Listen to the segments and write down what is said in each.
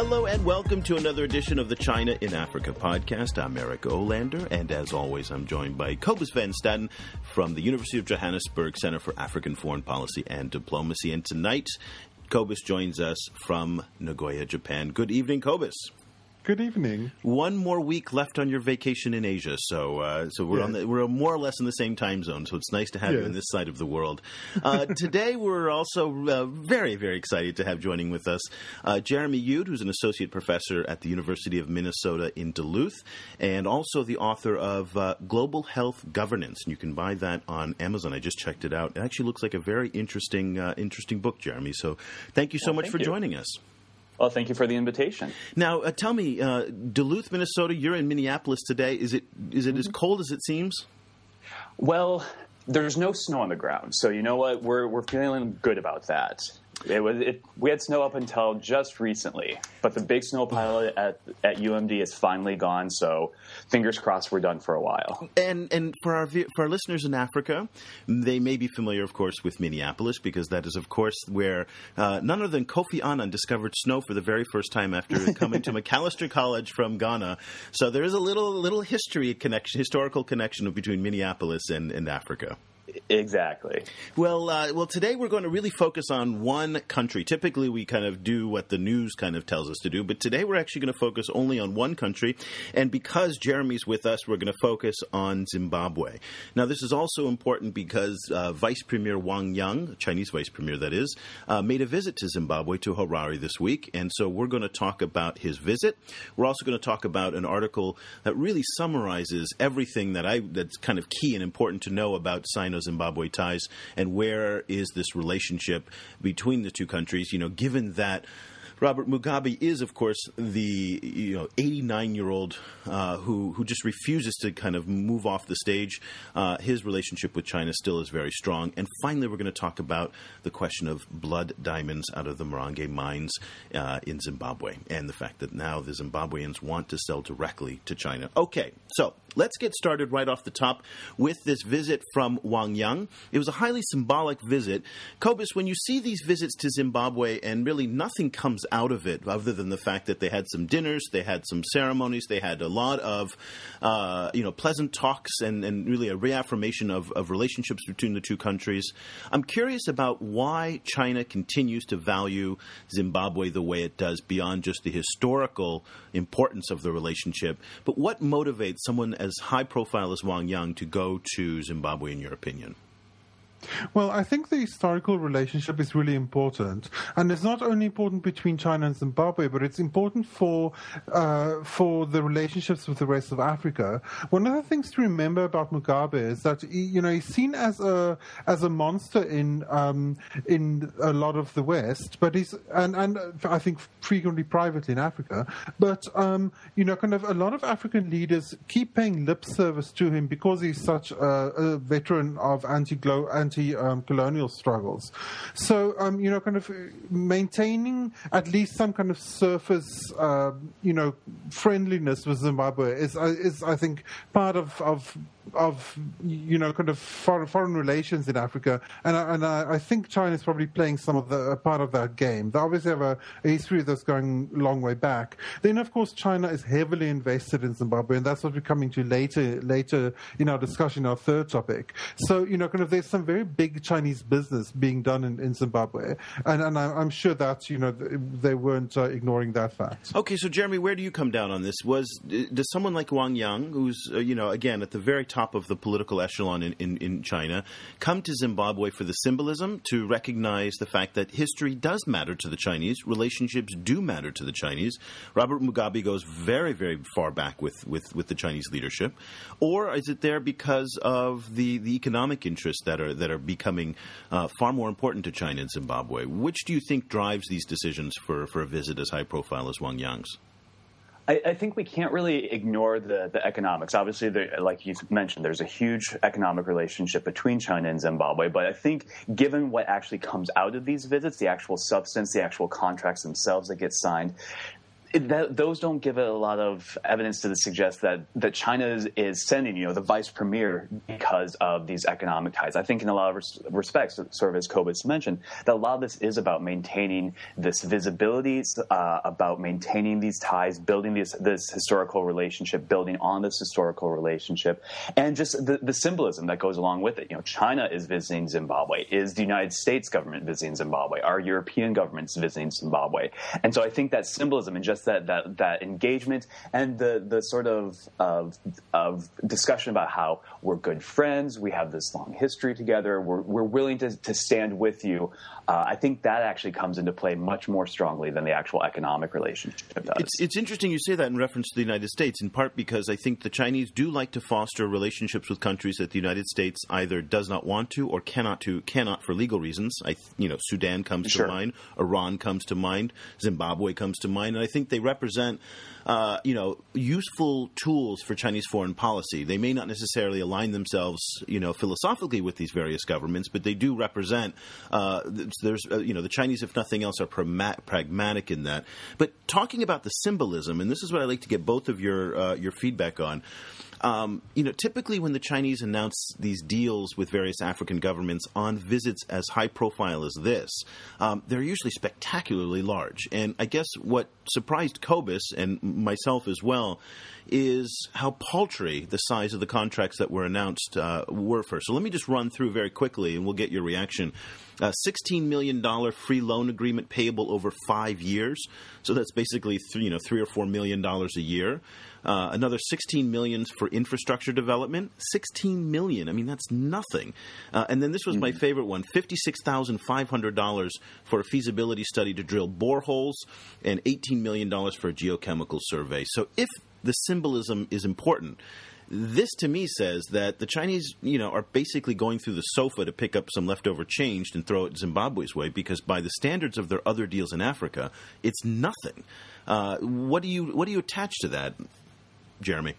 Hello and welcome to another edition of the China in Africa podcast. I'm Eric Olander, and as always, I'm joined by Cobus Van Staden from the University of Johannesburg Center for African Foreign Policy and Diplomacy. And tonight, Cobus joins us from Nagoya, Japan. Good evening, Cobus. Good evening. One more week left on your vacation in Asia, so uh, so we're yes. on the, we're more or less in the same time zone. So it's nice to have yes. you in this side of the world. Uh, today we're also uh, very very excited to have joining with us uh, Jeremy Youde, who's an associate professor at the University of Minnesota in Duluth, and also the author of uh, Global Health Governance. And you can buy that on Amazon. I just checked it out. It actually looks like a very interesting uh, interesting book, Jeremy. So thank you so well, much for you. joining us. Well, thank you for the invitation. Now, uh, tell me, uh, Duluth, Minnesota. You're in Minneapolis today. Is it is it mm-hmm. as cold as it seems? Well, there's no snow on the ground, so you know what? We're we're feeling good about that. It was it, we had snow up until just recently, but the big snow pile at at UMD is finally gone. So fingers crossed, we're done for a while. And and for our for our listeners in Africa, they may be familiar, of course, with Minneapolis because that is, of course, where uh, none other than Kofi Annan discovered snow for the very first time after coming to Macalester College from Ghana. So there is a little little history connection, historical connection between Minneapolis and, and Africa. Exactly. Well, uh, well, today we're going to really focus on one country. Typically, we kind of do what the news kind of tells us to do, but today we're actually going to focus only on one country. And because Jeremy's with us, we're going to focus on Zimbabwe. Now, this is also important because uh, Vice Premier Wang Yang, Chinese Vice Premier that is, uh, made a visit to Zimbabwe to Harare this week, and so we're going to talk about his visit. We're also going to talk about an article that really summarizes everything that I that's kind of key and important to know about Sino Zimbabwe ties, and where is this relationship between the two countries? You know, given that Robert Mugabe is, of course, the you know 89 year old uh, who who just refuses to kind of move off the stage. Uh, his relationship with China still is very strong. And finally, we're going to talk about the question of blood diamonds out of the Marange mines uh, in Zimbabwe, and the fact that now the Zimbabweans want to sell directly to China. Okay, so let's get started right off the top with this visit from Wang Yang. It was a highly symbolic visit. Cobus, when you see these visits to Zimbabwe and really nothing comes out of it other than the fact that they had some dinners, they had some ceremonies, they had a lot of uh, you know pleasant talks and, and really a reaffirmation of, of relationships between the two countries. I'm curious about why China continues to value Zimbabwe the way it does beyond just the historical importance of the relationship, but what motivates someone as high profile as Wang Yang to go to Zimbabwe in your opinion? Well, I think the historical relationship is really important, and it's not only important between China and Zimbabwe, but it's important for uh, for the relationships with the rest of Africa. One of the things to remember about Mugabe is that he, you know he's seen as a as a monster in um, in a lot of the West, but he's and and I think frequently privately in Africa, but um, you know, kind of a lot of African leaders keep paying lip service to him because he's such a, a veteran of anti-glow anti-colonial um, struggles. So, um, you know, kind of maintaining at least some kind of surface, uh, you know, friendliness with Zimbabwe is, uh, is I think, part of, of of you know kind of foreign, foreign relations in Africa, and I, and I, I think China is probably playing some of the part of that game. They obviously have a, a history that's going a long way back. Then of course China is heavily invested in Zimbabwe, and that's what we're coming to later later in our discussion, our third topic. So you know kind of there's some very big Chinese business being done in, in Zimbabwe, and and I'm sure that you know they weren't uh, ignoring that fact. Okay, so Jeremy, where do you come down on this? Was does someone like Wang Yang, who's uh, you know again at the very top top of the political echelon in, in, in China, come to Zimbabwe for the symbolism, to recognize the fact that history does matter to the Chinese, relationships do matter to the Chinese. Robert Mugabe goes very, very far back with, with, with the Chinese leadership. Or is it there because of the, the economic interests that are, that are becoming uh, far more important to China and Zimbabwe? Which do you think drives these decisions for, for a visit as high profile as Wang Yang's? I, think we can't really ignore the, the economics. Obviously, like you mentioned, there's a huge economic relationship between China and Zimbabwe. But I think, given what actually comes out of these visits, the actual substance, the actual contracts themselves that get signed, it, that, those don't give a lot of evidence to suggest that, that China is, is, sending, you know, the vice premier because of these economic ties. I think in a lot of res- respects, sort of as Cobus mentioned, that a lot of this is about maintaining this visibility, uh, about maintaining these ties, building this, this historical relationship, building on this historical relationship, and just the, the symbolism that goes along with it. You know, China is visiting Zimbabwe. Is the United States government visiting Zimbabwe? Are European governments visiting Zimbabwe? And so I think that symbolism and just that that that engagement and the the sort of of, of discussion about how we're good friends, we have this long history together, we're we're willing to to stand with you. Uh, I think that actually comes into play much more strongly than the actual economic relationship does. It's, it's interesting you say that in reference to the United States, in part because I think the Chinese do like to foster relationships with countries that the United States either does not want to or cannot to cannot for legal reasons. I, you know, Sudan comes sure. to mind, Iran comes to mind, Zimbabwe comes to mind, and I think they represent uh, you know, useful tools for Chinese foreign policy. They may not necessarily align themselves, you know, philosophically with these various governments, but they do represent. Uh, there's, uh, you know, the Chinese, if nothing else, are pragmatic in that. But talking about the symbolism, and this is what I'd like to get both of your uh, your feedback on. Um, you know, typically when the Chinese announce these deals with various African governments on visits as high profile as this, um, they're usually spectacularly large. And I guess what surprised Cobus and myself as well is how paltry the size of the contracts that were announced uh, were first. So let me just run through very quickly, and we'll get your reaction. A $16 million free loan agreement payable over five years. So that's basically three, you know three or four million dollars a year. Uh, another 16 million for infrastructure development. 16 million. I mean, that's nothing. Uh, and then this was mm-hmm. my favorite one: fifty-six thousand five hundred dollars for a feasibility study to drill boreholes, and 18 million dollars for a geochemical survey. So if the symbolism is important this to me says that the Chinese, you know, are basically going through the sofa to pick up some leftover change and throw it Zimbabwe's way because by the standards of their other deals in Africa, it's nothing. Uh, what do you what do you attach to that, Jeremy?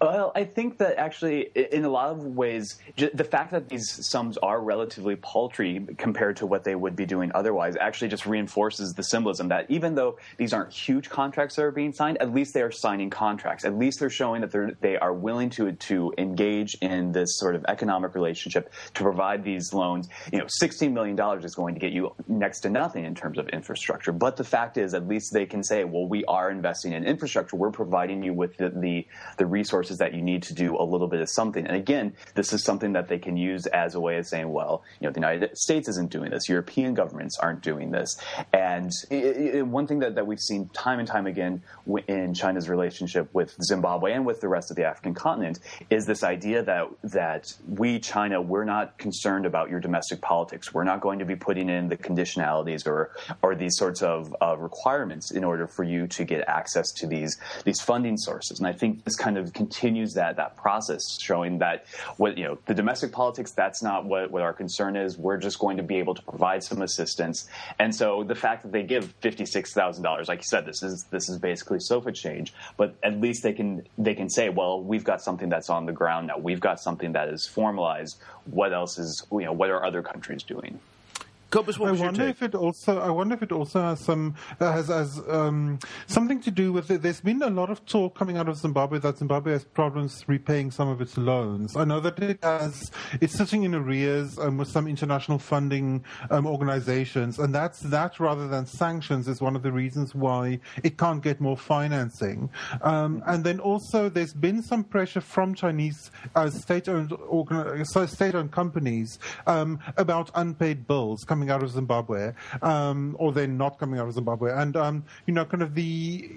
Well, I think that actually, in a lot of ways, the fact that these sums are relatively paltry compared to what they would be doing otherwise actually just reinforces the symbolism that even though these aren't huge contracts that are being signed, at least they are signing contracts. At least they're showing that they're, they are willing to to engage in this sort of economic relationship to provide these loans. You know, sixteen million dollars is going to get you next to nothing in terms of infrastructure. But the fact is, at least they can say, well, we are investing in infrastructure. We're providing you with the the, the resources resources that you need to do a little bit of something. And again, this is something that they can use as a way of saying, well, you know, the United States isn't doing this, European governments aren't doing this. And it, it, one thing that, that we've seen time and time again in China's relationship with Zimbabwe and with the rest of the African continent is this idea that that we, China, we're not concerned about your domestic politics. We're not going to be putting in the conditionalities or or these sorts of uh, requirements in order for you to get access to these these funding sources. And I think this kind of continues that that process, showing that what you know the domestic politics that's not what, what our concern is. We're just going to be able to provide some assistance. And so the fact that they give fifty six thousand dollars, like you said, this is this is basically sofa change, but at least they can they can say, well, we've got something that's on the ground now. We've got something that is formalized. What else is you know what are other countries doing? Cobus, I wonder if it also. I wonder if it also has some uh, has, has um, something to do with it. There's been a lot of talk coming out of Zimbabwe that Zimbabwe has problems repaying some of its loans. I know that it has. It's sitting in arrears um, with some international funding um, organizations, and that's that rather than sanctions is one of the reasons why it can't get more financing. Um, and then also, there's been some pressure from Chinese uh, state-owned organ- state-owned companies um, about unpaid bills coming coming out of Zimbabwe, um, or they're not coming out of Zimbabwe, and um, you know, kind of the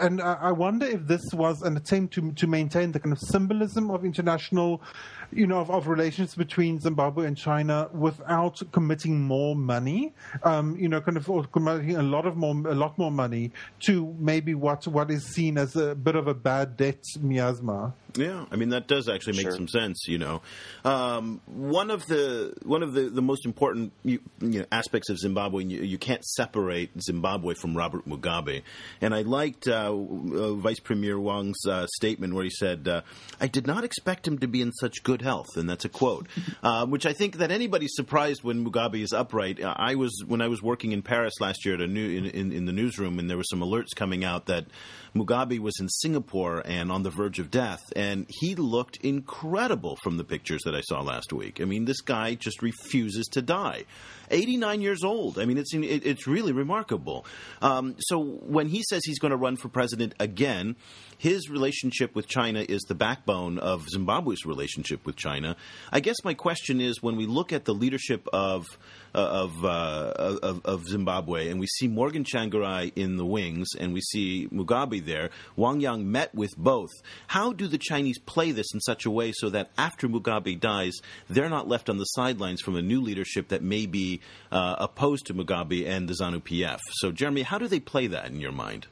and I wonder if this was an attempt to to maintain the kind of symbolism of international you know, of, of, relations between Zimbabwe and China without committing more money, um, you know, kind of committing a lot of more, a lot more money to maybe what what is seen as a bit of a bad debt miasma. Yeah, I mean that does actually make sure. some sense. You know, um, one of the one of the, the most important you, you know, aspects of Zimbabwe, you, you, can't separate Zimbabwe from Robert Mugabe. And I liked uh, uh, Vice Premier Wang's uh, statement where he said, uh, "I did not expect him to be in such good good health, and that's a quote, uh, which I think that anybody's surprised when Mugabe is upright. Uh, I was when I was working in Paris last year at a new in, in, in the newsroom, and there were some alerts coming out that Mugabe was in Singapore and on the verge of death, and he looked incredible from the pictures that I saw last week. I mean, this guy just refuses to die. 89 years old. I mean, it's it's really remarkable. Um, so when he says he's going to run for president again, his relationship with China is the backbone of Zimbabwe's relationship with China. I guess my question is when we look at the leadership of uh, of, uh, of, of Zimbabwe, and we see Morgan Tsvangirai in the wings, and we see Mugabe there. Wang Yang met with both. How do the Chinese play this in such a way so that after Mugabe dies, they're not left on the sidelines from a new leadership that may be uh, opposed to Mugabe and the ZANU PF? So, Jeremy, how do they play that in your mind?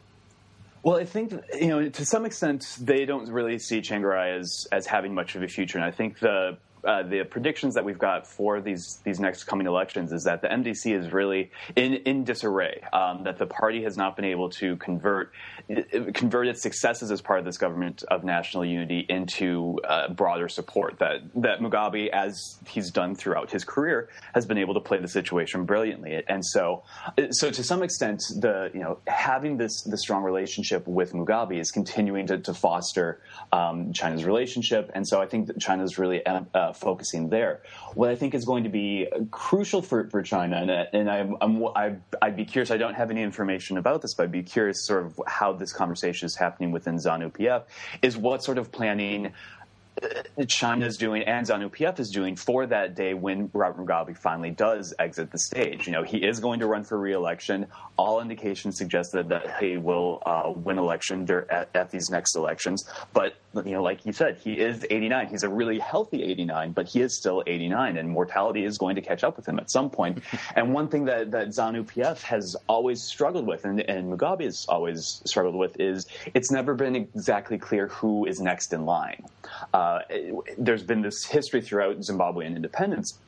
Well, I think you know to some extent they don't really see Tsvangirai as as having much of a future, and I think the uh, the predictions that we've got for these these next coming elections is that the MDC is really in in disarray. Um, that the party has not been able to convert convert its successes as part of this government of national unity into uh, broader support. That that Mugabe, as he's done throughout his career, has been able to play the situation brilliantly. And so, so to some extent, the you know having this the strong relationship with Mugabe is continuing to, to foster um, China's relationship. And so I think that China's really uh, focusing there. What I think is going to be crucial for, for China, and, and I'm, I'm, I'd be curious, I don't have any information about this, but I'd be curious sort of how this conversation is happening within ZANU PF, is what sort of planning China is doing and ZANU PF is doing for that day when Robert Mugabe finally does exit the stage. You know, he is going to run for re-election. All indications suggest that, that he will uh, win election at, at, these next elections. But you know, like you said, he is 89. He's a really healthy 89, but he is still 89, and mortality is going to catch up with him at some point. and one thing that, that ZANU PF has always struggled with, and, and Mugabe has always struggled with, is it's never been exactly clear who is next in line. Uh, there's been this history throughout Zimbabwean independence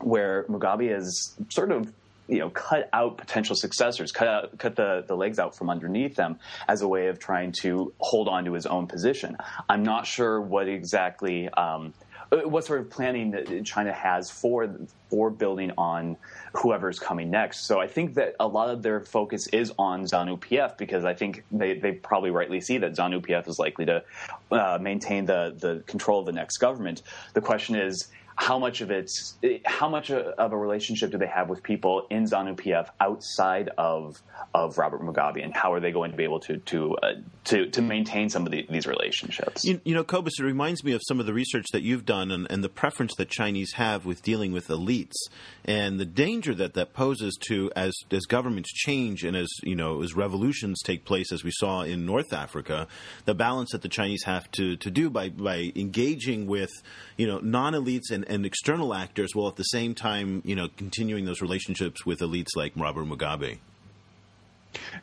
where Mugabe has sort of you know cut out potential successors, cut out, cut the, the legs out from underneath them as a way of trying to hold on to his own position. I'm not sure what exactly. Um, what sort of planning that China has for for building on whoever's coming next. So I think that a lot of their focus is on ZANU PF because I think they, they probably rightly see that ZANU PF is likely to uh, maintain the the control of the next government. The question is how much of it's how much of a relationship do they have with people in ZANU PF outside of of Robert Mugabe, and how are they going to be able to to uh, to, to maintain some of the, these relationships? You, you, know, Cobus, it reminds me of some of the research that you've done and, and the preference that Chinese have with dealing with elites, and the danger that that poses to as as governments change and as you know as revolutions take place, as we saw in North Africa, the balance that the Chinese have to to do by by engaging with you know non elites and and external actors while at the same time, you know, continuing those relationships with elites like Robert Mugabe.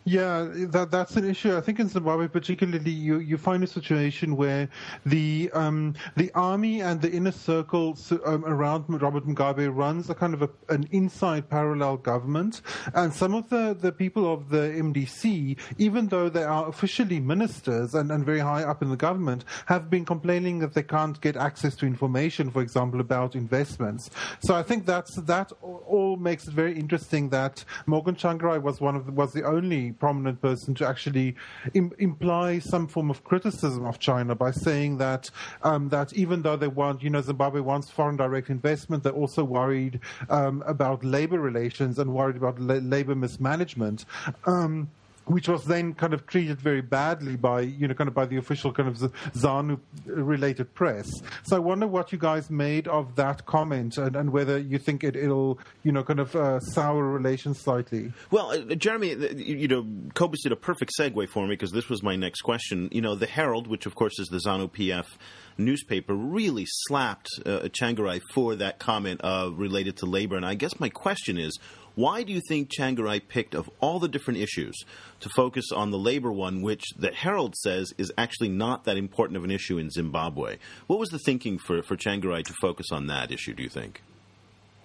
Yeah, that that's an issue. I think in Zimbabwe, particularly, you, you find a situation where the um, the army and the inner circle um, around Robert Mugabe runs a kind of a, an inside parallel government, and some of the, the people of the MDC, even though they are officially ministers and, and very high up in the government, have been complaining that they can't get access to information, for example, about investments. So I think that's that all makes it very interesting that Morgan Tsvangirai was one of the, was the only prominent person to actually Im- imply some form of criticism of China by saying that um, that even though they want, you know, Zimbabwe wants foreign direct investment, they're also worried um, about labor relations and worried about la- labor mismanagement. Um, which was then kind of treated very badly by you know kind of by the official kind of ZANU related press. So I wonder what you guys made of that comment and, and whether you think it, will you know kind of uh, sour relations slightly. Well, uh, Jeremy, you know, Cobus did a perfect segue for me because this was my next question. You know, the Herald, which of course is the ZANU PF newspaper, really slapped uh, Tsvangirai for that comment uh, related to labor. And I guess my question is why do you think Tsvangirai picked, of all the different issues, to focus on the labor one, which the Herald says is actually not that important of an issue in Zimbabwe? What was the thinking for, for Tsvangirai to focus on that issue, do you think?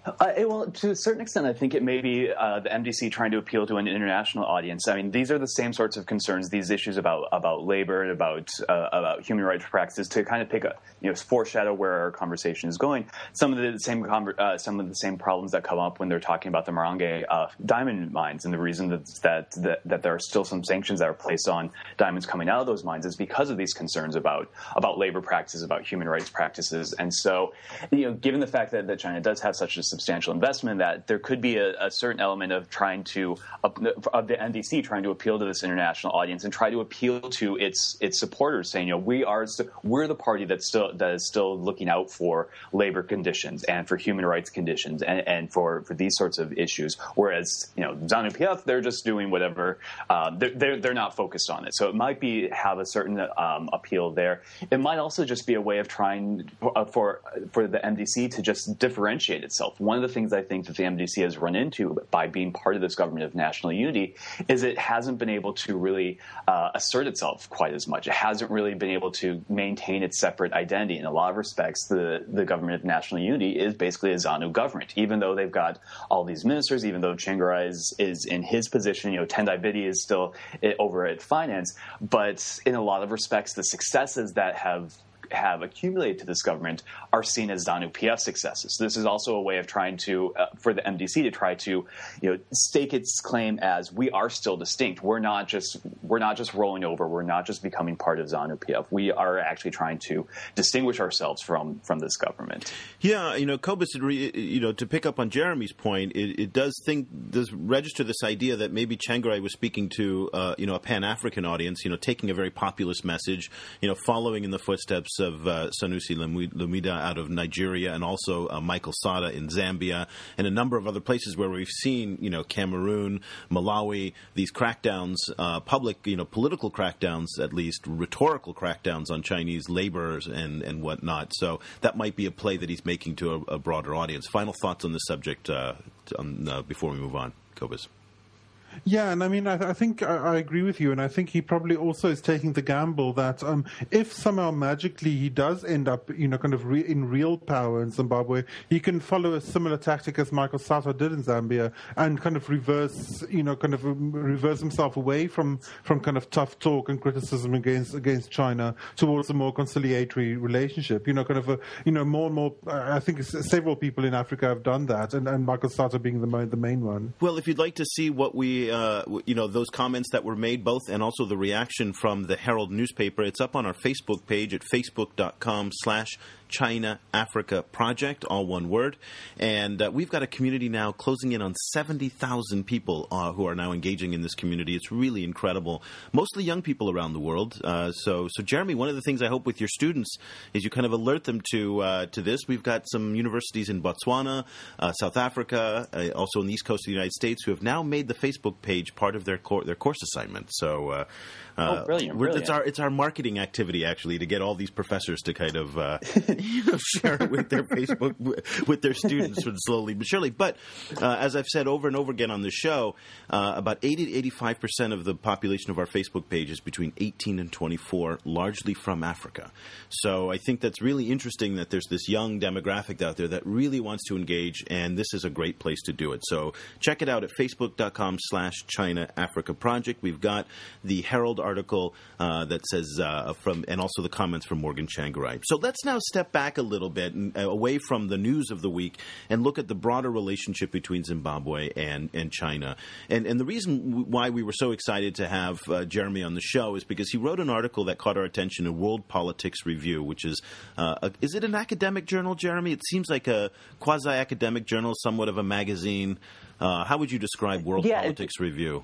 Uh, well, to a certain extent, I think it may be uh, the MDC trying to appeal to an international audience. I mean, these are the same sorts of concerns, these issues about about labor, and about uh, about human rights practices, to kind of pick a you know foreshadow where our conversation is going. Some of the same uh, some of the same problems that come up when they're talking about the Marange uh, diamond mines, and the reason that, that, that that there are still some sanctions that are placed on diamonds coming out of those mines is because of these concerns about about labor practices, about human rights practices, and so you know, given the fact that, that China does have such a substantial investment that there could be a, a certain element of trying to of the MDC trying to appeal to this international audience and try to appeal to its its supporters, saying, you know, we are we're the party that's still that is still looking out for labor conditions and for human rights conditions and, and for for these sorts of issues. Whereas, you know, ZANU PF, they're just doing whatever. Um, they're, they're, they're not focused on it. So it might be have a certain um, appeal there. It might also just be a way of trying for for the MDC to just differentiate itself. One of the things I think that the MDC has run into by being part of this government of national unity is it hasn't been able to really uh, assert itself quite as much. It hasn't really been able to maintain its separate identity. In a lot of respects, the, the government of national unity is basically a ZANU government, even though they've got all these ministers, even though Tsvangirai is, is in his position, you know, Tendai Biti is still eh, over at finance. But in a lot of respects, the successes that have have accumulated to this government are seen as ZANU PF successes. This is also a way of trying to, uh, for the MDC to try to, you know, stake its claim as we are still distinct. We're not just we're not just rolling over. We're not just becoming part of ZANU PF. We are actually trying to distinguish ourselves from from this government. Yeah, you know, Cobus, you know, to pick up on Jeremy's point, it, it does think does register this idea that maybe Tsvangirai was speaking to, uh, you know, a Pan African audience. You know, taking a very populist message. You know, following in the footsteps of uh, Sanusi Lumumba out of Nigeria, and also uh, Michael Sata in Zambia, and a number of other places where we've seen, you know, Cameroon, Malawi, these crackdowns, uh, public, you know, political crackdowns, at least rhetorical crackdowns on Chinese laborers and and whatnot. So that might be a play that he's making to a, a broader audience. Final thoughts on this subject uh, on, uh, before we move on, Cobus. Yeah, and I mean, I, I think I, I, agree with you, and I think he probably also is taking the gamble that um, if somehow magically he does end up, you know, kind of re- in real power in Zimbabwe, he can follow a similar tactic as Michael Sata did in Zambia and kind of reverse, you know, kind of reverse himself away from from kind of tough talk and criticism against against China towards a more conciliatory relationship. You know, kind of a, you know, more and more. I think several people in Africa have done that, and, and Michael Sata being the the main one. Well, if you'd like to see what we uh, you know, those comments that were made, both and also the reaction from the Herald newspaper. It's up on our Facebook page at facebook.com slash China Africa Project, all one word. And uh, we've got a community now closing in on 70,000 people uh, who are now engaging in this community. It's really incredible. Mostly young people around the world. Uh, so, so Jeremy, one of the things I hope with your students is you kind of alert them to uh, to this. We've got some universities in Botswana, uh, South Africa, uh, also on the east coast of the United States, who have now made the Facebook page part of their cor- their course assignment. So uh, oh, brilliant, brilliant! It's our it's our marketing activity actually to get all these professors to kind of uh, you know, share it with their Facebook with their students slowly but surely. But uh, as I've said over and over again on the show, uh, about eighty to eighty five percent of the population of our Facebook page is between eighteen and twenty four, largely from Africa. So I think that's really interesting that there's this young demographic out there that really wants to engage, and this is a great place to do it. So check it out at facebook.com/slash China Africa Project. We've got the Herald article uh, that says uh, from, and also the comments from Morgan Tsvangirai. So let's now step back a little bit and, uh, away from the news of the week and look at the broader relationship between Zimbabwe and, and China. And, and the reason why we were so excited to have uh, Jeremy on the show is because he wrote an article that caught our attention in World Politics Review, which is, uh, a, is it an academic journal, Jeremy? It seems like a quasi academic journal, somewhat of a magazine. Uh, how would you describe World yeah, Politics Review?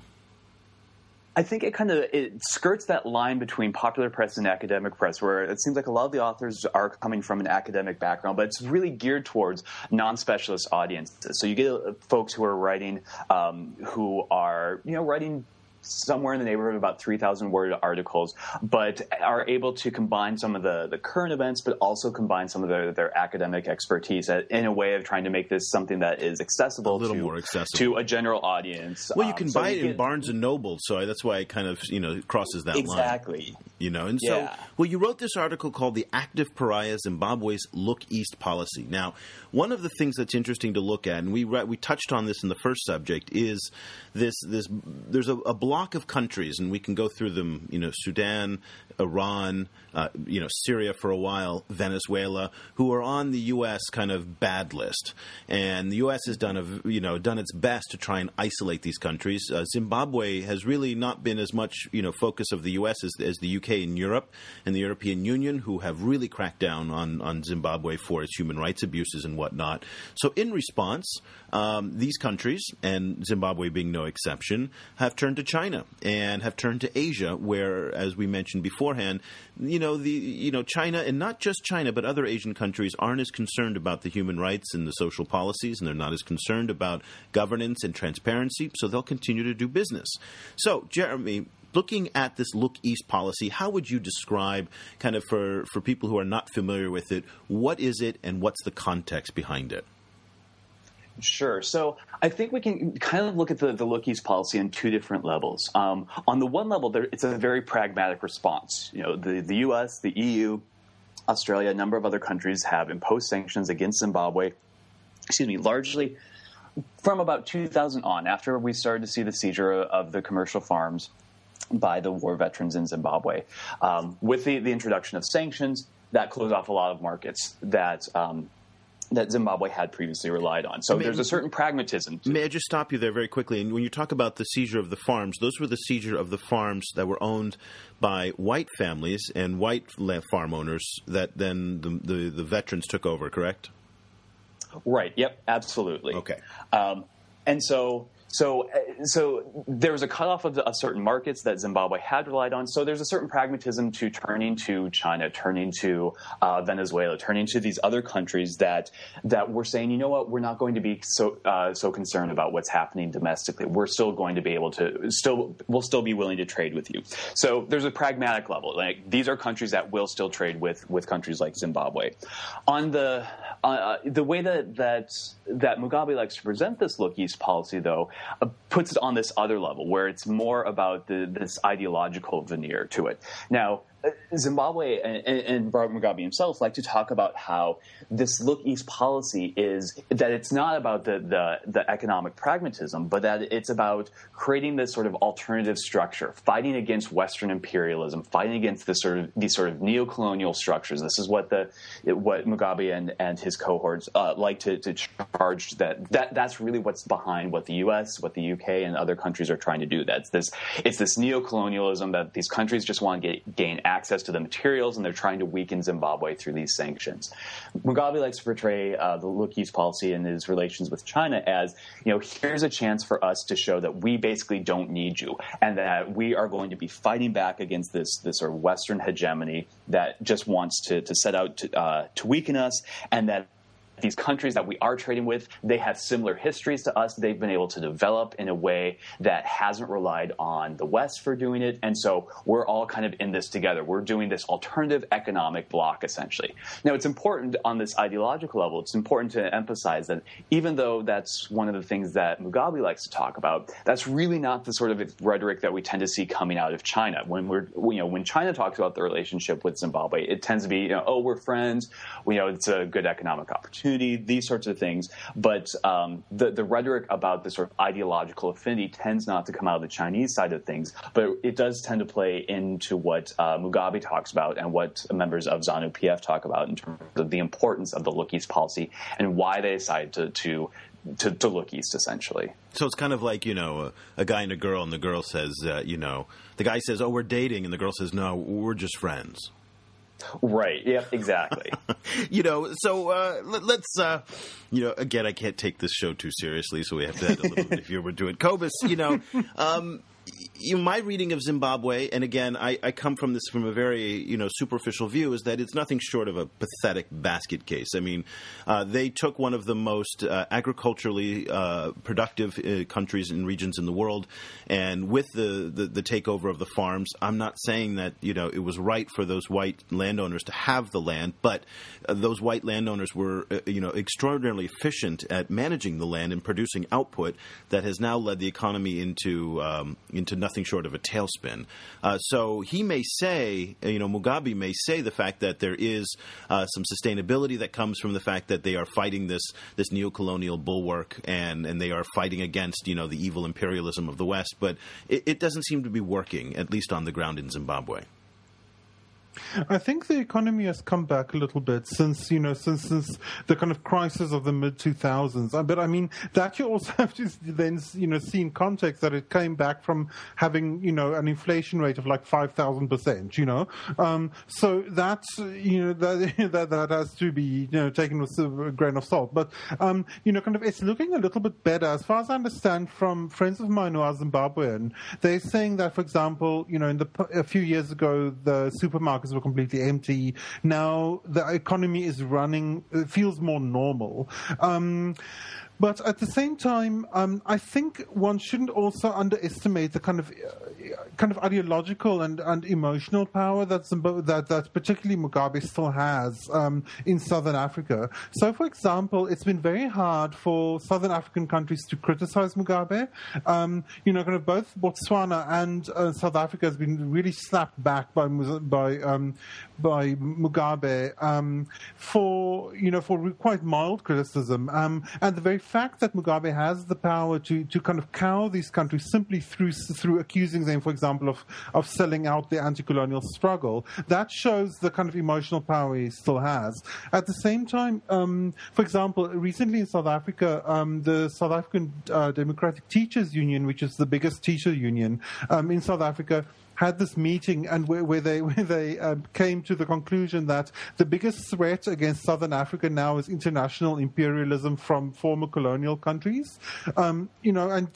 I think it kind of it skirts that line between popular press and academic press, where it seems like a lot of the authors are coming from an academic background, but it's really geared towards non-specialist audiences. So you get uh, folks who are writing, um, who are you know writing somewhere in the neighborhood of about 3,000 word articles, but are able to combine some of the, the current events, but also combine some of their, their academic expertise in a way of trying to make this something that is accessible, a little to, more accessible to a general audience. Well, you can Um, so buy it in get- Barnes and Noble, so that's why it kind of you know crosses that line. Exactly. You know, and Yeah. so, well, you wrote this article called "The Active Pariah: Zimbabwe's Look East Policy." Now, one of the things that's interesting to look at, and we we touched on this in the first subject, is this this there's a, a block of countries, and we can go through them. You know, Sudan, Iran, uh, you know, Syria for a while, Venezuela, who are on the U.S. kind of bad list, and the U.S. has done a you know done its best to try and isolate these countries. Uh, Zimbabwe has really not been as much you know focus of the U.S. as, as the U.K. and Europe and the European Union, who have really cracked down on on Zimbabwe for its human rights abuses and whatnot. So in response, um, these countries and Zimbabwe being no exception have turned to China and have turned to Asia, where as we mentioned beforehand, you know the you know China and not just China but other Asian countries aren't as concerned about the human rights and the social policies, and they're not as concerned about governance and transparency. So they'll continue to do business. So Jeremy. Looking at this look east policy, how would you describe, kind of for, for people who are not familiar with it, what is it and what's the context behind it? Sure. So I think we can kind of look at the, the look east policy on two different levels. Um, on the one level, there, it's a very pragmatic response. You know, the, the U.S., the EU, Australia, a number of other countries have imposed sanctions against Zimbabwe. Excuse me, largely from about 2000 on, after we started to see the seizure of the commercial farms by the war veterans in Zimbabwe. Um, with the, the introduction of sanctions, that closed off a lot of markets that um, that Zimbabwe had previously relied on. So mean- there's a certain pragmatism. May I just stop you there very quickly? And when you talk about the seizure of the farms, those were the seizure of the farms that were owned by white families and white farm owners that then the, the, the veterans took over, correct? Right. Yep. Absolutely. Okay. Um, and so, so, uh, so there was a cutoff of, of certain markets that Zimbabwe had relied on. So there's a certain pragmatism to turning to China, turning to uh, Venezuela, turning to these other countries that that we're saying, you know what, we're not going to be so uh, so concerned about what's happening domestically. We're still going to be able to still we'll still be willing to trade with you. So there's a pragmatic level. Like these are countries that will still trade with with countries like Zimbabwe. On the uh, the way that that that Mugabe likes to present this look east policy, though, uh, puts it on this other level where it's more about the, this ideological veneer to it. Now, Zimbabwe and, and, Robert Mugabe himself like to talk about how this look east policy is that it's not about the, the, the economic pragmatism, but that it's about creating this sort of alternative structure, fighting against Western imperialism, fighting against this sort of these sort of neo-colonial structures. This is what the what Mugabe and, and his cohorts uh, like to, to charge that, that that's really what's behind what the U.S., what the UK, and other countries are trying to do. That's this it's this neo-colonialism that these countries just want to get, gain access to the materials, and they're trying to weaken Zimbabwe through these sanctions. Mugabe likes to portray uh, the look east policy and his relations with China as you know here's a chance for us to show that we basically don't need you, and that we are going to be fighting back against this this sort of Western hegemony that just wants to to set out to uh, to weaken us, and that these countries that we are trading with, they have similar histories to us. They've been able to develop in a way that hasn't relied on the West for doing it. And so we're all kind of in this together. We're doing this alternative economic bloc, essentially. Now, it's important on this ideological level, it's important to emphasize that even though that's one of the things that Mugabe likes to talk about, that's really not the sort of rhetoric that we tend to see coming out of China. When we're, you know, when China talks about the relationship with Zimbabwe, it tends to be, you know, oh, we're friends. We know it's a good economic opportunity these sorts of things. But um, the, the rhetoric about the sort of ideological affinity tends not to come out of the Chinese side of things, but it does tend to play into what uh, Mugabe talks about and what members of ZANU PF talk about in terms of the importance of the look east policy and why they decided to, to to, to look east, essentially. So it's kind of like you know a, a guy and a girl, and the girl says, uh, you know, the guy says, "Oh, we're dating," and the girl says, "No, we're just friends." Right. Yeah. Exactly. you know, so uh, let, us uh, you know, again, I can't take this show too seriously, so we have to add a little bit of humor to it. Cobus, you know, um, you know, my reading of Zimbabwe, and again, I, I, come from this from a very you know superficial view, is that it's nothing short of a pathetic basket case. I mean, uh, they took one of the most uh, agriculturally uh, productive uh, countries and regions in the world, and with the, the, the takeover of the farms, I'm not saying that you know it was right for those white landowners to have the land, but uh, those white landowners were uh, you know extraordinarily efficient at managing the land and producing output that has now led the economy into um, into nothing short of a tailspin. Uh, so he may say, you know, Mugabe may say the fact that there is uh, some sustainability that comes from the fact that they are fighting this this neo-colonial bulwark and and they are fighting against you know the evil imperialism of the West, but it, it doesn't seem to be working at least on the ground in Zimbabwe. I think the economy has come back a little bit since you know since since the kind of crisis of the mid two thousands. Uh, but I mean that you also have to then you know see in context that it came back from having you know an inflation rate of like five thousand percent. You know, um, so that's you know that, that that has to be you know taken with a grain of salt. But um, you know, kind of it's looking a little bit better as far as I understand from friends of mine who are Zimbabwean. They're saying that, for example, you know, in the a few years ago, the supermarkets were completely empty. Now the economy is running, it feels more normal. Um, but at the same time, um, I think one shouldn't also underestimate the kind of uh, kind of ideological and, and emotional power that that that particularly Mugabe still has um, in Southern Africa. So, for example, it's been very hard for Southern African countries to criticize Mugabe. Um, you know, kind of both Botswana and uh, South Africa has been really slapped back by by um, by Mugabe um, for you know for quite mild criticism, um, and the very fact that Mugabe has the power to, to kind of cow these countries simply through through accusing them, for example, of, of selling out the anti-colonial struggle, that shows the kind of emotional power he still has. At the same time, um, for example, recently in South Africa, um, the South African uh, Democratic Teachers Union, which is the biggest teacher union um, in South Africa, had this meeting and where, where they where they um, came to the conclusion that the biggest threat against Southern Africa now is international imperialism from former colonial countries. Um, you know, and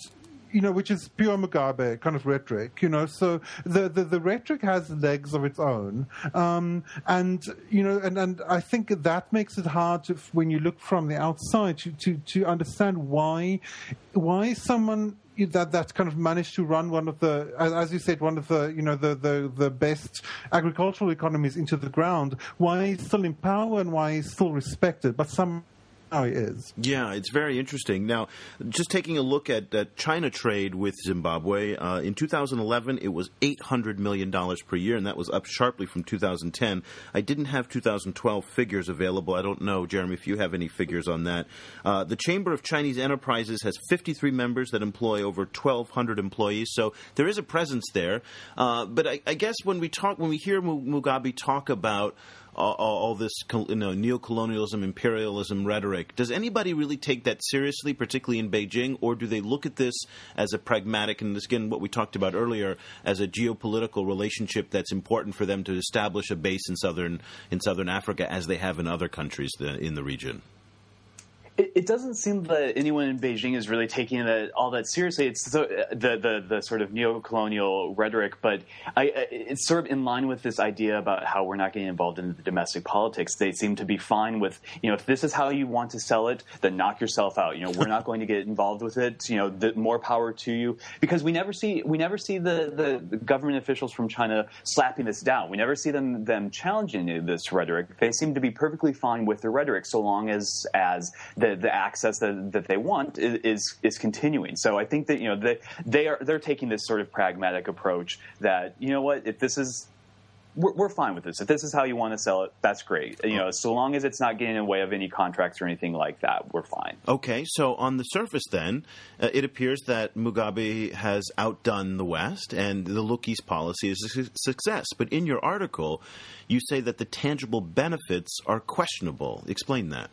you know, which is pure Mugabe kind of rhetoric, you know. So the, the, the rhetoric has legs of its own. Um, and, you know, and, and I think that makes it hard to, when you look from the outside to, to, to understand why, why someone that that kind of managed to run one of the, as you said, one of the you know the the, the best agricultural economies into the ground. Why he's still in power and why he's still respected, but some how he is. Yeah, it's very interesting. Now, just taking a look at, at China trade with Zimbabwe, uh, in 2011 it was $800 million per year, and that was up sharply from 2010. I didn't have 2012 figures available. I don't know, Jeremy, if you have any figures on that. Uh, the Chamber of Chinese Enterprises has 53 members that employ over 1,200 employees, so there is a presence there. Uh, but I, I, guess when we talk, when we hear Mugabe talk about all, all this you know, neo-colonialism, imperialism rhetoric. Does anybody really take that seriously, particularly in Beijing, or do they look at this as a pragmatic and again what we talked about earlier as a geopolitical relationship that's important for them to establish a base in southern in southern Africa as they have in other countries in the region? It, it, doesn't seem that anyone in Beijing is really taking it all that seriously. It's the the, the, the sort of neo-colonial rhetoric, but I, it's sort of in line with this idea about how we're not getting involved in the domestic politics. They seem to be fine with, you know, if this is how you want to sell it, then knock yourself out. You know, we're not going to get involved with it. You know, the, more power to you, because we never see we never see the, the, the government officials from China slapping this down. We never see them them challenging this rhetoric. They seem to be perfectly fine with the rhetoric, so long as as the, the access that, that they want is, is continuing. So I think that you know they they are they're taking this sort of pragmatic approach that you know what if this is we're, we're, fine with this. If this is how you want to sell it, that's great. You know, so long as it's not getting in the way of any contracts or anything like that, we're fine. Okay, so on the surface, then, uh, it appears that Mugabe has outdone the West, and the Look East policy is a success. But in your article, you say that the tangible benefits are questionable. Explain that.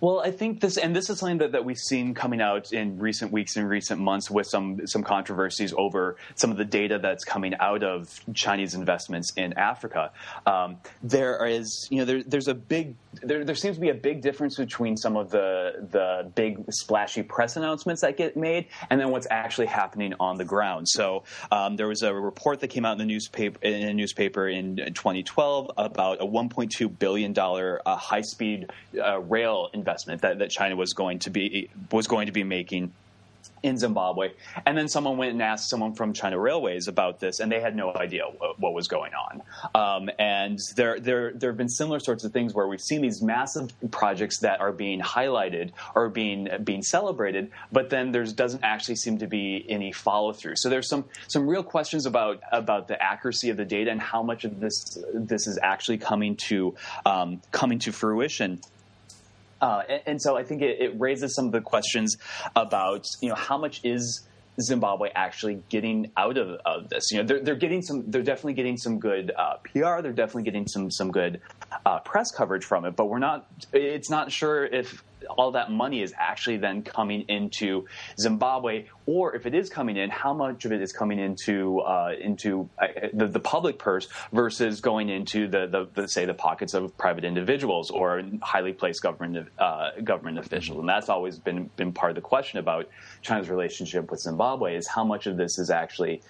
Well, I think this, and this is something that, that we've seen coming out in recent weeks and recent months with some some controversies over some of the data that's coming out of Chinese investments in Africa. Um, there is, you know, there, there's a big, there, there seems to be a big difference between some of the the big splashy press announcements that get made and then what's actually happening on the ground. So um, there was a report that came out in the newspaper in a newspaper in 2012 about a 1.2 billion dollar uh, high speed uh, rail investment that, that China was going to be was going to be making in Zimbabwe. And then someone went and asked someone from China Railways about this, and they had no idea what, what was going on. Um, and there, there, there have been similar sorts of things where we've seen these massive projects that are being highlighted or being being celebrated, but then there doesn't actually seem to be any follow through. So there's some some real questions about about the accuracy of the data and how much of this this is actually coming to um, coming to fruition. Uh, and, and, so I think it, it, raises some of the questions about you know how much is Zimbabwe actually getting out of, of this? You know, they're, they're getting some. They're definitely getting some good uh, PR. They're definitely getting some some good uh, press coverage from it. But we're not. It's not sure if all that money is actually then coming into Zimbabwe, or if it is coming in, how much of it is coming into uh, into uh, the, the, public purse versus going into the, the, the, say the pockets of private individuals or highly placed government uh, government officials, and that's always been been part of the question about China's relationship with Zimbabwe is how much of this is actually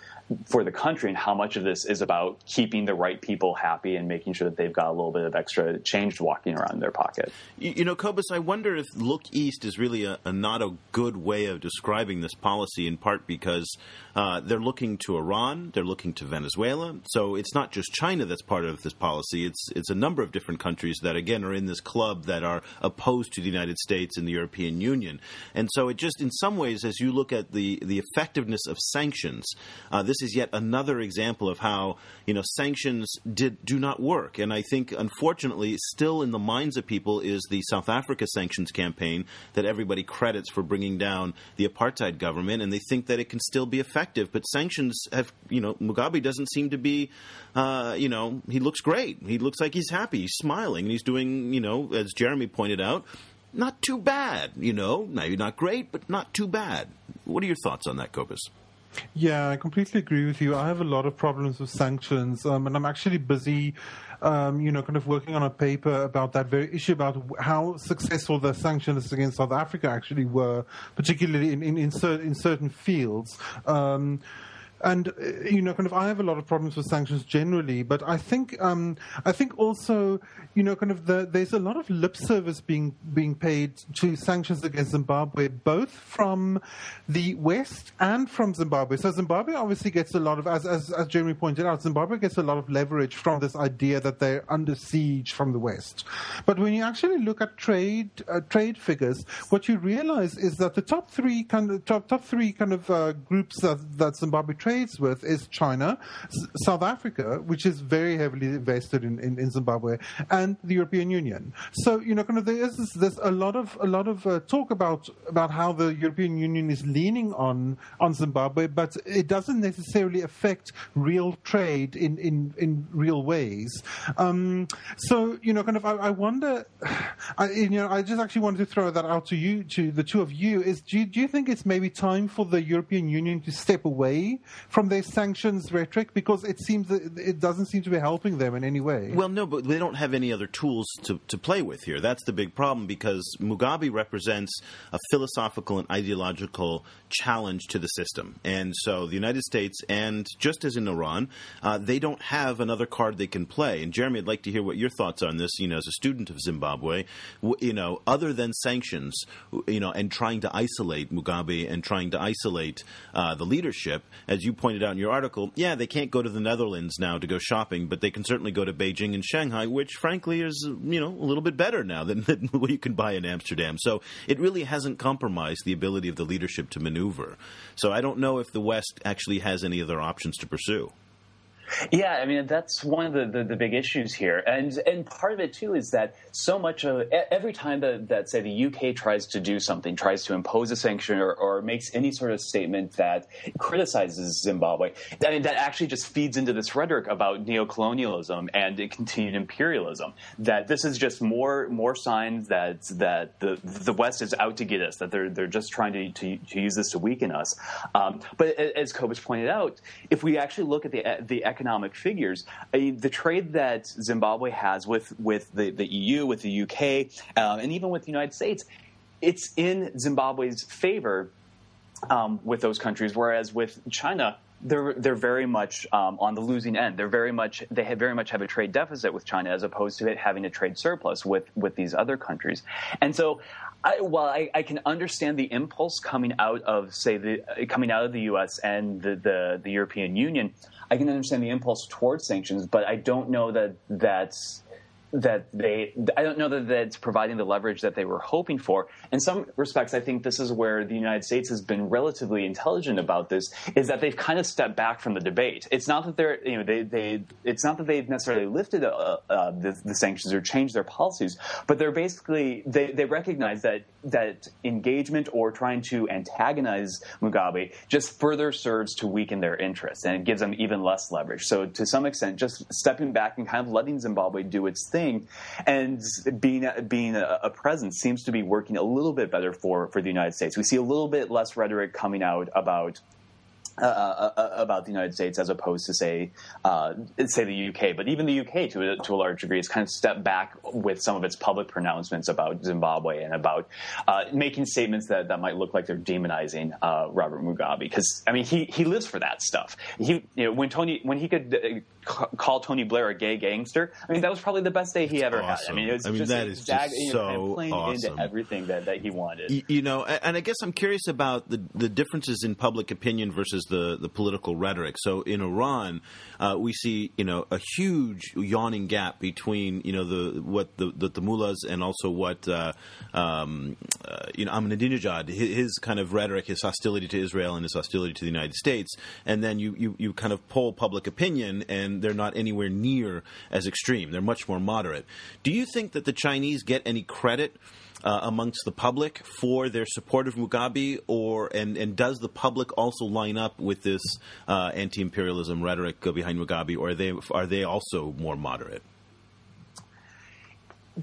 for the country and how much of this is about keeping the right people happy and making sure that they've got a little bit of extra change walking around in their pocket. You, you know, Cobus, I wonder if look east is really a, a, not a good way of describing this policy, in part because uh, they're looking to Iran, they're looking to Venezuela. So it's not just China that's part of this policy. It's it's a number of different countries that again are in this club that are opposed to the United States and the European Union. And so it just, in some ways, as you look at the the effectiveness of sanctions, uh, this is yet another example of how you know sanctions did do not work. And I think, unfortunately, still in the minds of people is the South Africa sanctions campaign that everybody credits for bringing down the apartheid government, and they think that it can still be effective. But sanctions have, you know, Mugabe doesn't seem to be, uh, you know, he looks great. He looks like he's happy. He's smiling, and he's doing, you know, as Jeremy pointed out, not too bad. You know, maybe not great, but not too bad. What are your thoughts on that, Cobus? Yeah, I completely agree with you. I have a lot of problems with sanctions, um, and I'm actually busy, um, you know, kind of working on a paper about that very issue about how successful the sanctions against South Africa actually were, particularly in in, in, cer- in certain fields. Um, and uh, you know, kind of, I have a lot of problems with sanctions generally, but I think, um, I think also, you know, kind of, the, there's a lot of lip service being being paid to sanctions against Zimbabwe, both from the West and from Zimbabwe. So Zimbabwe obviously gets a lot of, as as, as Jeremy pointed out, Zimbabwe gets a lot of leverage from this idea that they're under siege from the West. But when you actually look at trade uh, trade figures, what you realize is that the top three kind of top top three kind of uh, groups that that Zimbabwe trade trades with is China, S- South Africa, which is very heavily invested in, in, in, Zimbabwe, and the European Union. So you know, kind of there is this, there's a lot of a lot of uh, talk about about how the European Union is leaning on on Zimbabwe, but it doesn't necessarily affect real trade in in, in real ways. Um, so you know, kind of I, I wonder. I, you know, I just actually wanted to throw that out to you, to the two of you. Is do you, do you think it's maybe time for the European Union to step away from their sanctions rhetoric because it seems it doesn't seem to be helping them in any way. Well, no, but they don't have any other tools to, to play with here. That's the big problem because Mugabe represents a philosophical and ideological challenge to the system. And so the United States, and just as in Iran, uh, they don't have another card they can play. And Jeremy, I'd like to hear what your thoughts on this. You know, as a student of Zimbabwe, you know, other than sanctions, you know, and trying to isolate Mugabe and trying to isolate uh, the leadership, as you pointed out in your article, yeah, they can't go to the Netherlands now to go shopping, but they can certainly go to Beijing and Shanghai, which frankly is you know a little bit better now than, than what you can buy in Amsterdam. So it really hasn't compromised the ability of the leadership to maneuver. So I don't know if the West actually has any other options to pursue. Yeah, I mean that's one of the, the, the, big issues here, and and part of it too is that so much of every time that, that say the UK tries to do something, tries to impose a sanction or, or makes any sort of statement that criticizes Zimbabwe, I mean that actually just feeds into this rhetoric about neocolonialism and continued imperialism. That this is just more more signs that that the the West is out to get us, that they're they're just trying to to, to use this to weaken us. Um, but as Cobus pointed out, if we actually look at the the economic figures, the trade that Zimbabwe has with with the, the EU, with the UK, uh, and even with the United States, it's in Zimbabwe's favor um, with those countries, whereas with China, they're they're very much um, on the losing end. They're very much they have very much have a trade deficit with China as opposed to it having a trade surplus with with these other countries. And so, I, while I, I, can understand the impulse coming out of say the uh, coming out of the U.S. and the, the, the European Union, I can understand the impulse towards sanctions, but I don't know that that's that they I don't know that that's providing the leverage that they were hoping for. In some respects, I think this is where the United States has been relatively intelligent about this, is that they've kind of stepped back from the debate. It's not that they're you know they, they it's not that they've necessarily lifted uh, uh, the, the, sanctions or changed their policies, but they're basically they, they recognize that that engagement or trying to antagonize Mugabe just further serves to weaken their interests and it gives them even less leverage. So to some extent, just stepping back and kind of letting Zimbabwe do its thing thing, and being being a, a presence seems to be working a little bit better for for the United States. We see a little bit less rhetoric coming out about uh, uh, uh, about the United States as opposed to say uh, say the UK. But even the UK, to a, to a large degree, has kind of stepped back with some of its public pronouncements about Zimbabwe and about uh, making statements that, that might look like they're demonizing uh, Robert Mugabe. Because I mean, he he lives for that stuff. He you know when Tony when he could call Tony Blair a gay gangster. I mean, that was probably the best day he ever awesome. had. I mean, it was I mean, just, that is just you know, so kind of playing awesome. into everything that, that he wanted. You, you know, and I guess I'm curious about the the differences in public opinion versus the the political rhetoric. So in Iran, uh, we see you know a huge yawning gap between you know the what the the, the mullahs and also what uh, um, uh, you know Ahmadinejad his, his kind of rhetoric, his hostility to Israel and his hostility to the United States, and then you you, you kind of poll public opinion, and they're not anywhere near as extreme. They're much more moderate. Do you think that the Chinese get any credit? Uh, amongst the public for their support of Mugabe, or and, and does the public also line up with this uh, anti-imperialism rhetoric behind Mugabe, or are they are they also more moderate?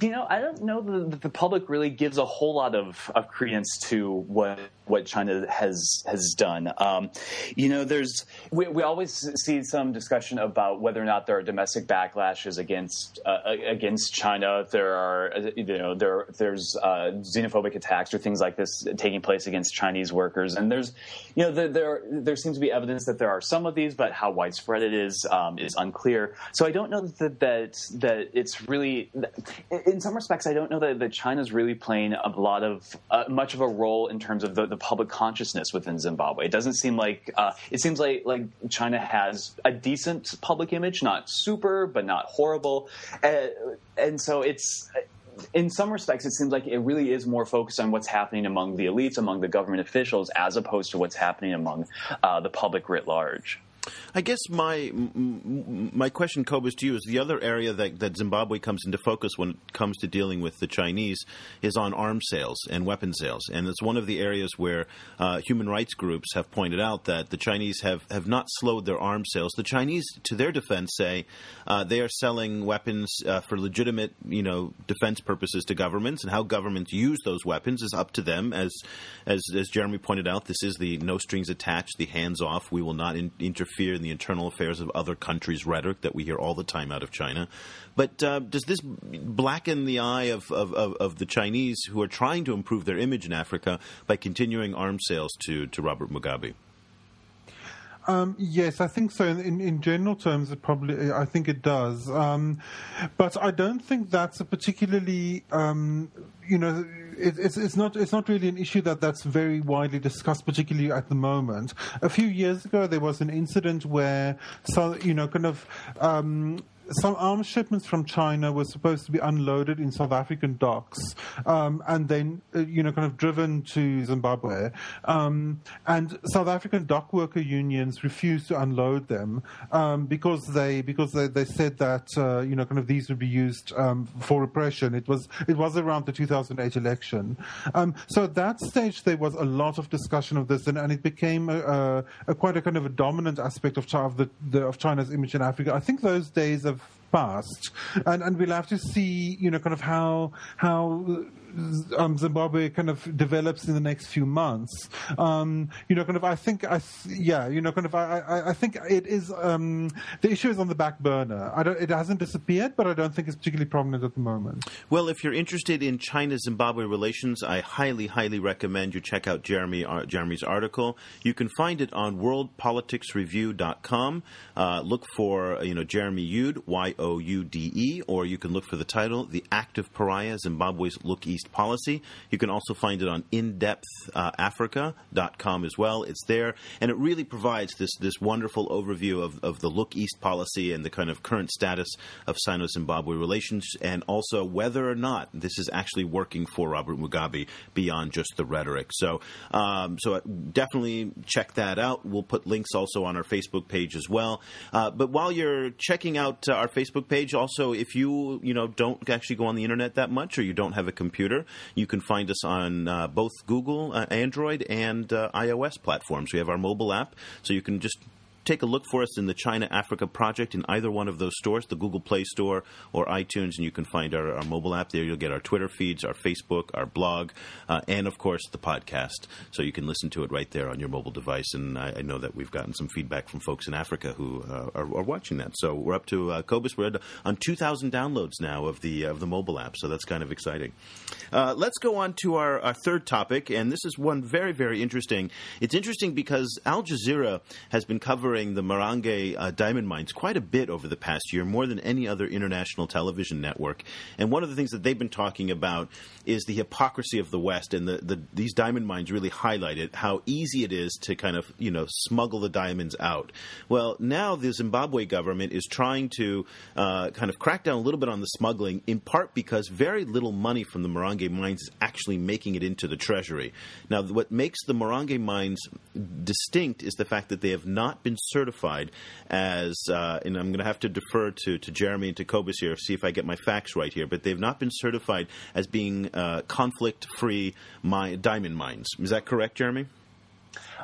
You know, I don't know that the public really gives a whole lot of, of credence to what what China has has done. Um, you know, there's we, we always see some discussion about whether or not there are domestic backlashes against uh, against China. There are you know there there's uh, xenophobic attacks or things like this taking place against Chinese workers, and there's you know there there, there seems to be evidence that there are some of these, but how widespread it is um, is unclear. So I don't know that that that it's really in some respects I don't know that, that China's really playing a lot of uh, much of a role in terms of the, the the public consciousness within Zimbabwe. It doesn't seem like uh, it seems like like China has a decent public image, not super, but not horrible, uh, and so it's in some respects, it seems like it really is more focused on what's happening among the elites, among the government officials, as opposed to what's happening among uh, the public writ large. I guess my my question, Cobus, to you is the other area that, that Zimbabwe comes into focus when it comes to dealing with the Chinese is on arms sales and weapon sales, and it's one of the areas where uh, human rights groups have pointed out that the Chinese have, have not slowed their arms sales. The Chinese, to their defense, say uh, they are selling weapons uh, for legitimate, you know, defense purposes to governments, and how governments use those weapons is up to them. As as as Jeremy pointed out, this is the no strings attached, the hands off. We will not in- interfere interfere in the internal affairs of other countries rhetoric that we hear all the time out of China. But uh, does this blacken the eye of, of, of, of, the Chinese who are trying to improve their image in Africa by continuing arms sales to, to Robert Mugabe? Um, yes, I think so. In, in, general terms, it probably, I think it does. Um, but I don't think that's a particularly, um, you know, it, it's, it's not it's not really an issue that that's very widely discussed, particularly at the moment. A few years ago, there was an incident where, so you know, kind of. Some arms shipments from China were supposed to be unloaded in South African docks um, and then, uh, you know, kind of driven to Zimbabwe. Um, and South African dock worker unions refused to unload them um, because they because they, they said that uh, you know kind of these would be used um, for repression. It was it was around the 2008 election. Um, so at that stage there was a lot of discussion of this, and, and it became a, a, a quite a kind of a dominant aspect of, of, the, the, of China's image in Africa. I think those days have past, and and we'll have to see, you know, kind of how how um, Zimbabwe kind of develops in the next few months. Um, you know, kind of, I think, I yeah, you know, kind of, I, I, I think it is um, the issue is on the back burner. I don't, it hasn't disappeared, but I don't think it's particularly prominent at the moment. Well, if you're interested in China-Zimbabwe relations, I highly, highly recommend you check out Jeremy uh, Jeremy's article. You can find it on WorldPoliticsReview.com. Uh, look for you know Jeremy Youde, Y O U D E, or you can look for the title, "The Active Pariah: Zimbabwe's Look East Policy." You can also find it on InDepthAfrica.com as well. It's there, and it really provides this this wonderful overview of, of the Look East policy and the kind of current status of Sino-Zimbabwe relations, and also whether or not this is actually working for Robert Mugabe beyond just the rhetoric. So, um, so definitely check that out. We'll put links also on our Facebook page as well. Uh, but while you're checking out uh, our Facebook page, also if you you know don't actually go on the internet that much or you don't have a computer, you can find us on uh, both Google, uh, Android, and uh, iOS platforms. We have our mobile app, so you can just take a look for us in the China Africa Project in either one of those stores, the Google Play Store or iTunes, and you can find our, our mobile app there. You'll get our Twitter feeds, our Facebook, our blog, uh, and of course the podcast. So you can listen to it right there on your mobile device. And I, I know that we've gotten some feedback from folks in Africa who uh, are, are, watching that. So we're up to uh, Cobus. We're on 2,000 downloads now of the of the mobile app. So that's kind of exciting. Uh, let's go on to our, our third topic, and this is one very very interesting. It's interesting because Al Jazeera has been covering covering the Marange uh, diamond mines quite a bit over the past year, more than any other international television network. And one of the things that they've been talking about is the hypocrisy of the West, and the, the, these diamond mines really highlighted how easy it is to kind of you know smuggle the diamonds out. Well, now the Zimbabwe government is trying to uh, kind of crack down a little bit on the smuggling, in part because very little money from the Marange mines is actually making it into the treasury. Now, what makes the Marange mines distinct is the fact that they have not been certified as, uh, and I'm going to have to defer to, to Jeremy and to Cobus here, to see if I get my facts right here, but they've not been certified as being uh, conflict free diamond mines. Is that correct, Jeremy?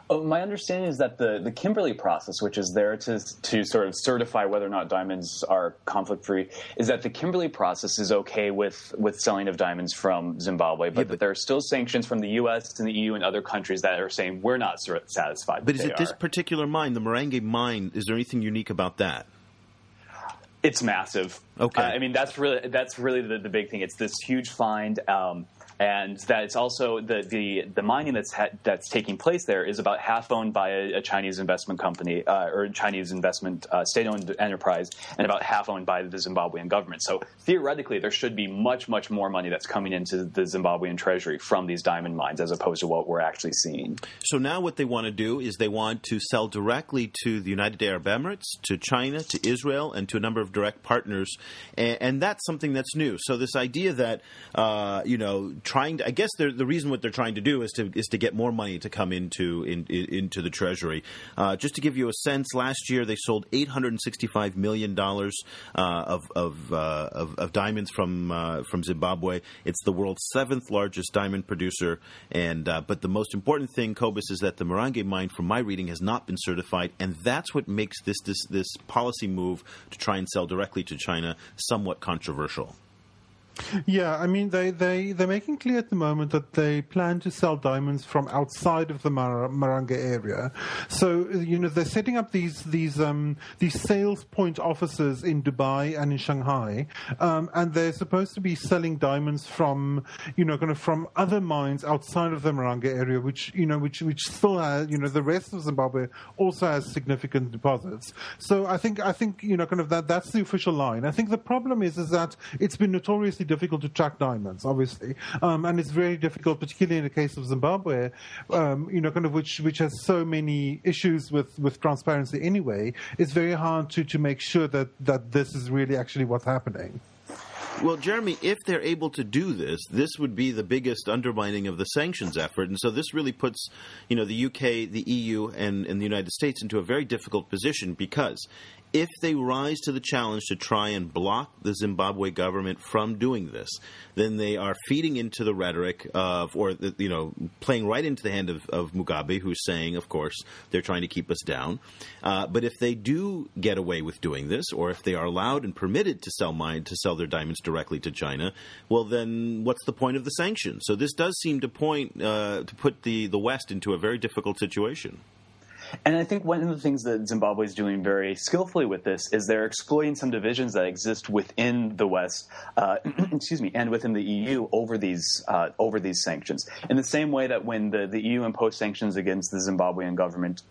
Oh, my understanding is that the, the Kimberley process, which is there to, to sort of certify whether or not diamonds are conflict free, is that the Kimberley process is okay with, with selling of diamonds from Zimbabwe, but, yeah, but that there are still sanctions from the U.S. and the EU and other countries that are saying we're not satisfied. But is it are. this particular mine, the Marange mine? Is there anything unique about that? It's massive. Okay. Uh, I mean, that's really that's really the, the big thing. It's this huge find. Um, and that it's also the the, the mining that's ha- that's taking place there is about half owned by a, a Chinese investment company uh, or Chinese investment uh, state-owned enterprise, and about half owned by the Zimbabwean government. So theoretically, there should be much much more money that's coming into the Zimbabwean treasury from these diamond mines as opposed to what we're actually seeing. So now what they want to do is they want to sell directly to the United Arab Emirates, to China, to Israel, and to a number of direct partners, and, and that's something that's new. So this idea that uh, you know trying to. I guess the reason what they're trying to do is to is to get more money to come into in, in, into the treasury. Uh, just to give you a sense, last year they sold eight hundred and sixty five million dollars uh, of of, uh, of, of diamonds from uh, from Zimbabwe. It's the world's seventh largest diamond producer, and uh, but the most important thing, Cobus, is that the Marange mine, from my reading, has not been certified, and that's what makes this this this policy move to try and sell directly to China somewhat controversial. Yeah, I mean they they they're making clear at the moment that they plan to sell diamonds from outside of the Mar- Marange area. So you know they're setting up these these um, these sales point offices in Dubai and in Shanghai, um, and they're supposed to be selling diamonds from you know kind of from other mines outside of the Marange area, which you know which which still has you know the rest of Zimbabwe also has significant deposits. So I think I think you know kind of that that's the official line. I think the problem is is that it's been notoriously difficult to track diamonds, obviously, um, and it's very difficult, particularly in the case of Zimbabwe, um, you know, kind of which which has so many issues with, with transparency anyway. It's very hard to, to make sure that, that this is really actually what's happening. Well, Jeremy, if they're able to do this, this would be the biggest undermining of the sanctions effort. And so this really puts, you know, the UK, the EU, and, and the United States into a very difficult position because if they rise to the challenge to try and block the Zimbabwe government from doing this, then they are feeding into the rhetoric of, or you know, playing right into the hand of, of Mugabe, who's saying, of course, they're trying to keep us down. Uh, but if they do get away with doing this, or if they are allowed and permitted to sell mine to sell their diamonds directly to China, well, then what's the point of the sanctions? So this does seem to point uh, to put the the West into a very difficult situation. And I think one of the things that Zimbabwe is doing very skillfully with this is they're exploiting some divisions that exist within the West, uh, excuse me, and within the EU over these uh, over these sanctions. In the same way that when the, the EU imposed sanctions against the Zimbabwean government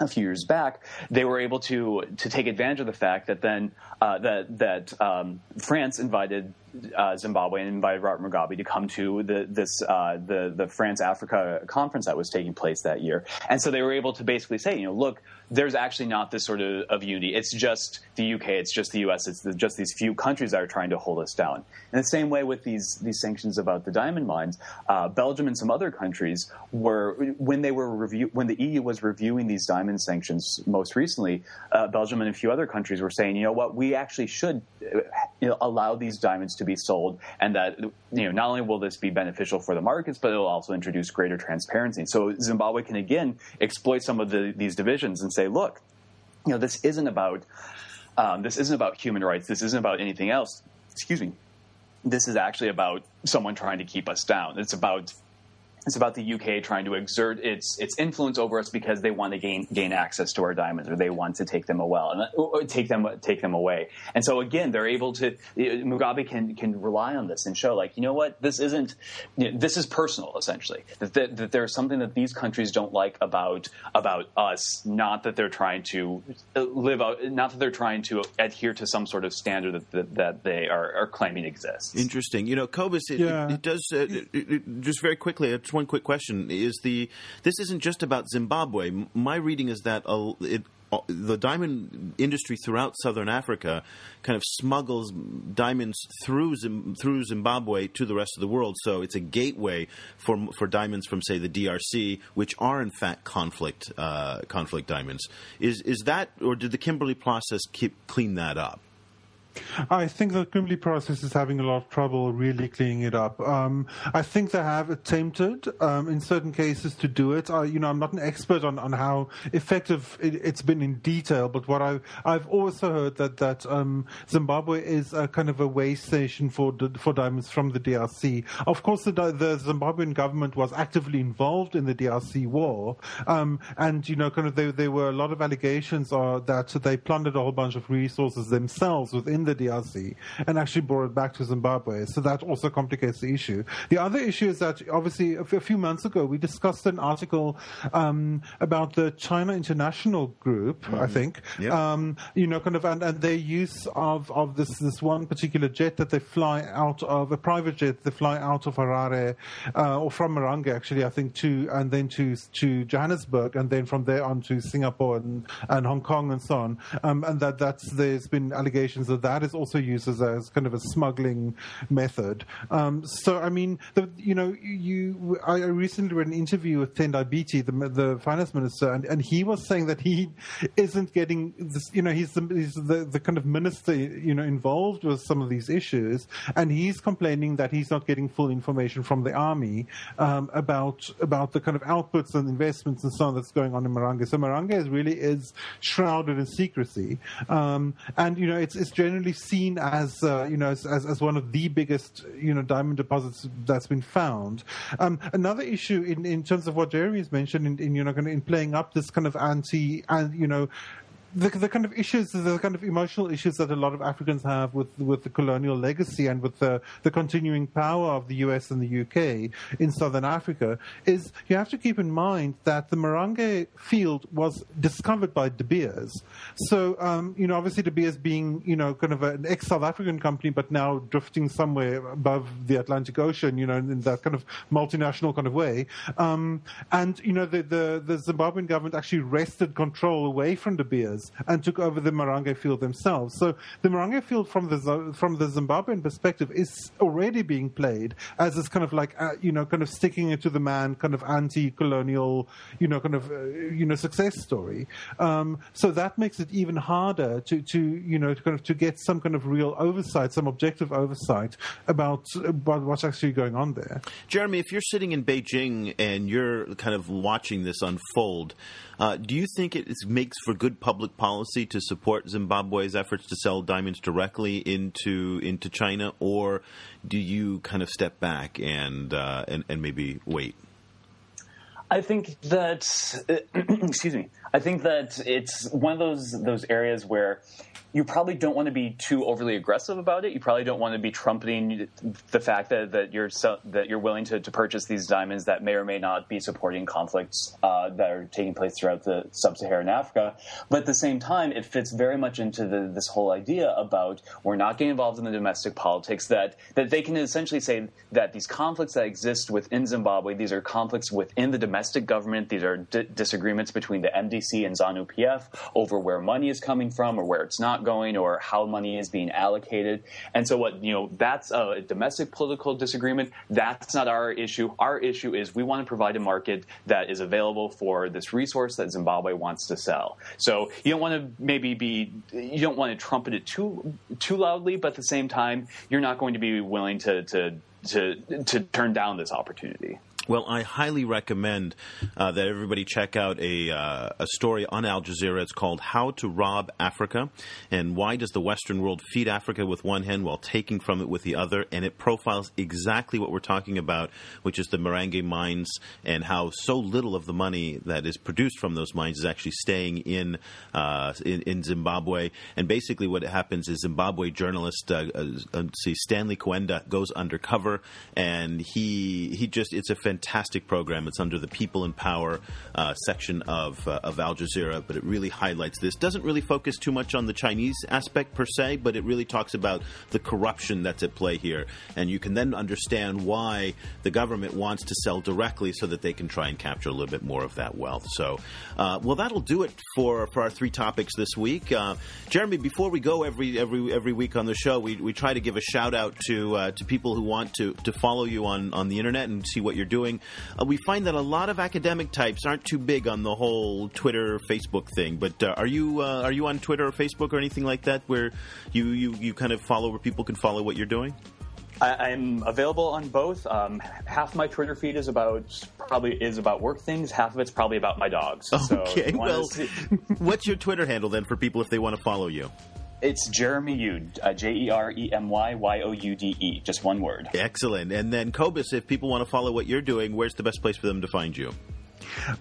a few years back, they were able to to take advantage of the fact that then uh, that that um, France invited uh, Zimbabwe and invited Robert Mugabe to come to the this uh, the the France Africa conference that was taking place that year, and so they were able to basically say, you know, look, there's actually not this sort of, of unity. It's just the UK, it's just the US, it's the, just these few countries that are trying to hold us down. In the same way with these these sanctions about the diamond mines, uh, Belgium and some other countries were when they were review when the EU was reviewing these diamond sanctions most recently, uh, Belgium and a few other countries were saying, you know what, we actually should uh, you know, allow these diamonds to be sold, and that you know not only will this be beneficial for the markets, but it will also introduce greater transparency. So Zimbabwe can again exploit some of the, these divisions and say, look, you know, this isn't about um, this isn't about human rights. This isn't about anything else. Excuse me. This is actually about someone trying to keep us down. It's about it's about the UK trying to exert its its influence over us because they want to gain gain access to our diamonds or they want to take them away and uh, uh, take them take them away. And so again, they're able to uh, Mugabe can can rely on this and show like you know what this isn't you know, this is personal essentially that, that, that there's something that these countries don't like about about us. Not that they're trying to live out, not that they're trying to adhere to some sort of standard that that, that they are, are, claiming exists. Interesting. You know, Cobus, it, yeah. it, it does uh, it, just very quickly. It's one quick question: Is the this isn't just about Zimbabwe? My reading is that it the diamond industry throughout southern Africa kind of smuggles diamonds through through Zimbabwe to the rest of the world. So it's a gateway for for diamonds from say the DRC, which are in fact conflict uh, conflict diamonds. Is is that or did the Kimberley process keep clean that up? I think the Kimberley process is having a lot of trouble really cleaning it up. Um, I think they have attempted um, in certain cases to do it. I, you know, I'm not an expert on, on how effective it, has been in detail, but what I've I've also heard that that um, Zimbabwe is a kind of a way station for for diamonds from the DRC. Of course, the, the Zimbabwean government was actively involved in the DRC war, um, and you know, kind of there, were a lot of allegations uh, that they plundered a whole bunch of resources themselves within the DRC and actually brought it back to Zimbabwe. So that also complicates the issue. The other issue is that obviously a few months ago we discussed an article um, about the China International Group, mm-hmm. I think. Yep. Um, you know, kind of, and, and, their use of, of this this one particular jet that they fly out of a private jet. They fly out of Harare uh, or from Marange, actually, I think, to and then to to Johannesburg, and then from there on to Singapore and, and Hong Kong and so on. Um, and that that's there's been allegations of that that is also used as, a, as kind of a smuggling method. Um, so, I mean, the, you know, you I recently read an interview with Tendai Biti, the, the finance minister, and, and he was saying that he isn't getting this, you know, he's, the, he's the, the kind of minister, you know, involved with some of these issues, and he's complaining that he's not getting full information from the army um, about about the kind of outputs and investments and so on that's going on in Marange. So Marange really is shrouded in secrecy, um, and you know, it's it's generally generally seen as uh, you know as, as, one of the biggest you know diamond deposits that's been found. Um, another issue in, in terms of what Jeremy has mentioned in, in you know in playing up this kind of anti and you know the, the kind of issues, the kind of emotional issues that a lot of Africans have with with the colonial legacy and with the, the continuing power of the US and the UK in southern Africa is you have to keep in mind that the Marange field was discovered by De Beers. So, um, you know, obviously De Beers being, you know, kind of an ex South African company, but now drifting somewhere above the Atlantic Ocean, you know, in that kind of multinational kind of way. Um, and, you know, the, the, the Zimbabwean government actually wrested control away from De Beers and took over the Marange field themselves. So the Marange field, from the from the Zimbabwean perspective, is already being played as this kind of like uh, you know kind of sticking it to the man, kind of anti-colonial, you know, kind of uh, you know success story. Um, so that makes it even harder to to you know to kind of to get some kind of real oversight, some objective oversight about about what's actually going on there. Jeremy, if you're sitting in Beijing and you're kind of watching this unfold, uh, do you think it makes for good public policy to support Zimbabwe's efforts to sell diamonds directly into into China, or do you kind of step back and uh, and, and maybe wait? I think that excuse me. I think that it's one of those those areas where you probably don't want to be too overly aggressive about it. You probably don't want to be trumpeting the fact that, that you're so, that you're willing to, to purchase these diamonds that may or may not be supporting conflicts uh, that are taking place throughout the sub-Saharan Africa. But at the same time, it fits very much into the, this whole idea about we're not getting involved in the domestic politics. That that they can essentially say that these conflicts that exist within Zimbabwe, these are conflicts within the domestic government. These are d- disagreements between the MDC and ZANU PF over where money is coming from or where it's not going or how money is being allocated. And so, what you know, that's a domestic political disagreement. That's not our issue. Our issue is we want to provide a market that is available for this resource that Zimbabwe wants to sell. So you don't want to maybe be you don't want to trumpet it too too loudly, but at the same time, you're not going to be willing to to to, to turn down this opportunity. Well, I highly recommend uh, that everybody check out a, uh, a story on Al Jazeera. It's called How to Rob Africa and Why Does the Western World Feed Africa with One Hand While Taking From It with the Other? And it profiles exactly what we're talking about, which is the Marange mines and how so little of the money that is produced from those mines is actually staying in, uh, in, in, Zimbabwe. And basically, what happens is Zimbabwe journalist, uh, uh, see, Stanley Kwenda goes undercover and he, he just, it's a fantastic program. It's under the People in Power uh, section of uh, of Al Jazeera, but it really highlights this. Doesn't really focus too much on the Chinese aspect per se, but it really talks about the corruption that's at play here, and you can then understand why the government wants to sell directly so that they can try and capture a little bit more of that wealth. So, uh, well, that'll do it for for our three topics this week. Uh, Jeremy, before we go every every every week on the show, we, we try to give a shout out to uh, to people who want to to follow you on on the internet and see what you're doing doing. Uh, we find that a lot of academic types aren't too big on the whole Twitter, Facebook thing. But uh, are you uh, are you on Twitter or Facebook or anything like that, where you, you you kind of follow where people can follow what you're doing? I, am available on both. Um, half my Twitter feed is about probably is about work things. Half of it's probably about my dogs. Okay. So well, what's your Twitter handle then for people if they want to follow you? It's Jeremy Youde, uh, J E R E M Y Y O U D E, just one word. Excellent. And then, Cobus, if people want to follow what you're doing, where's the best place for them to find you?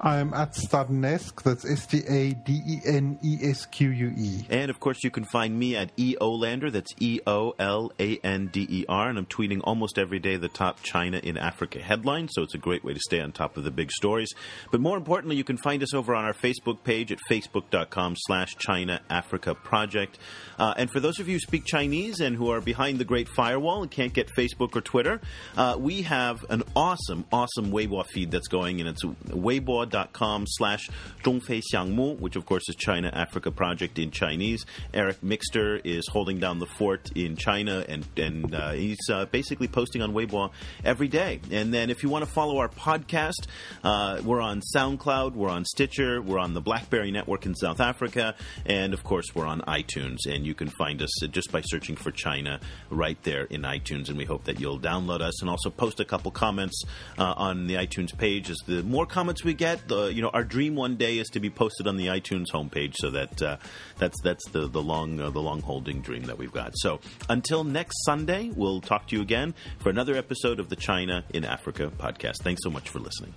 I'm at Stadenesque. That's S T A D E N E S Q U E. And of course, you can find me at E Olander. That's E O L A N D E R. And I'm tweeting almost every day the top China in Africa headlines. So it's a great way to stay on top of the big stories. But more importantly, you can find us over on our Facebook page at facebook.com slash China Africa Project. Uh, and for those of you who speak Chinese and who are behind the Great Firewall and can't get Facebook or Twitter, uh, we have an awesome, awesome Weibo feed that's going, and it's weibo.com slash Zhongfei which of course is China Africa Project in Chinese. Eric Mixter is holding down the fort in China, and, and uh, he's uh, basically posting on Weibo every day. And then if you want to follow our podcast, uh, we're on SoundCloud, we're on Stitcher, we're on the BlackBerry Network in South Africa, and of course we're on iTunes. And you can find us just by searching for China right there in iTunes. And we hope that you'll download us and also post a couple comments uh, on the iTunes page. As the more comments we get, the you know our dream one day is to be posted on the iTunes homepage. So that uh, that's that's the the long uh, the long holding dream that we've got. So until next Sunday, we'll talk to you again for another episode of the China in Africa podcast. Thanks so much for listening.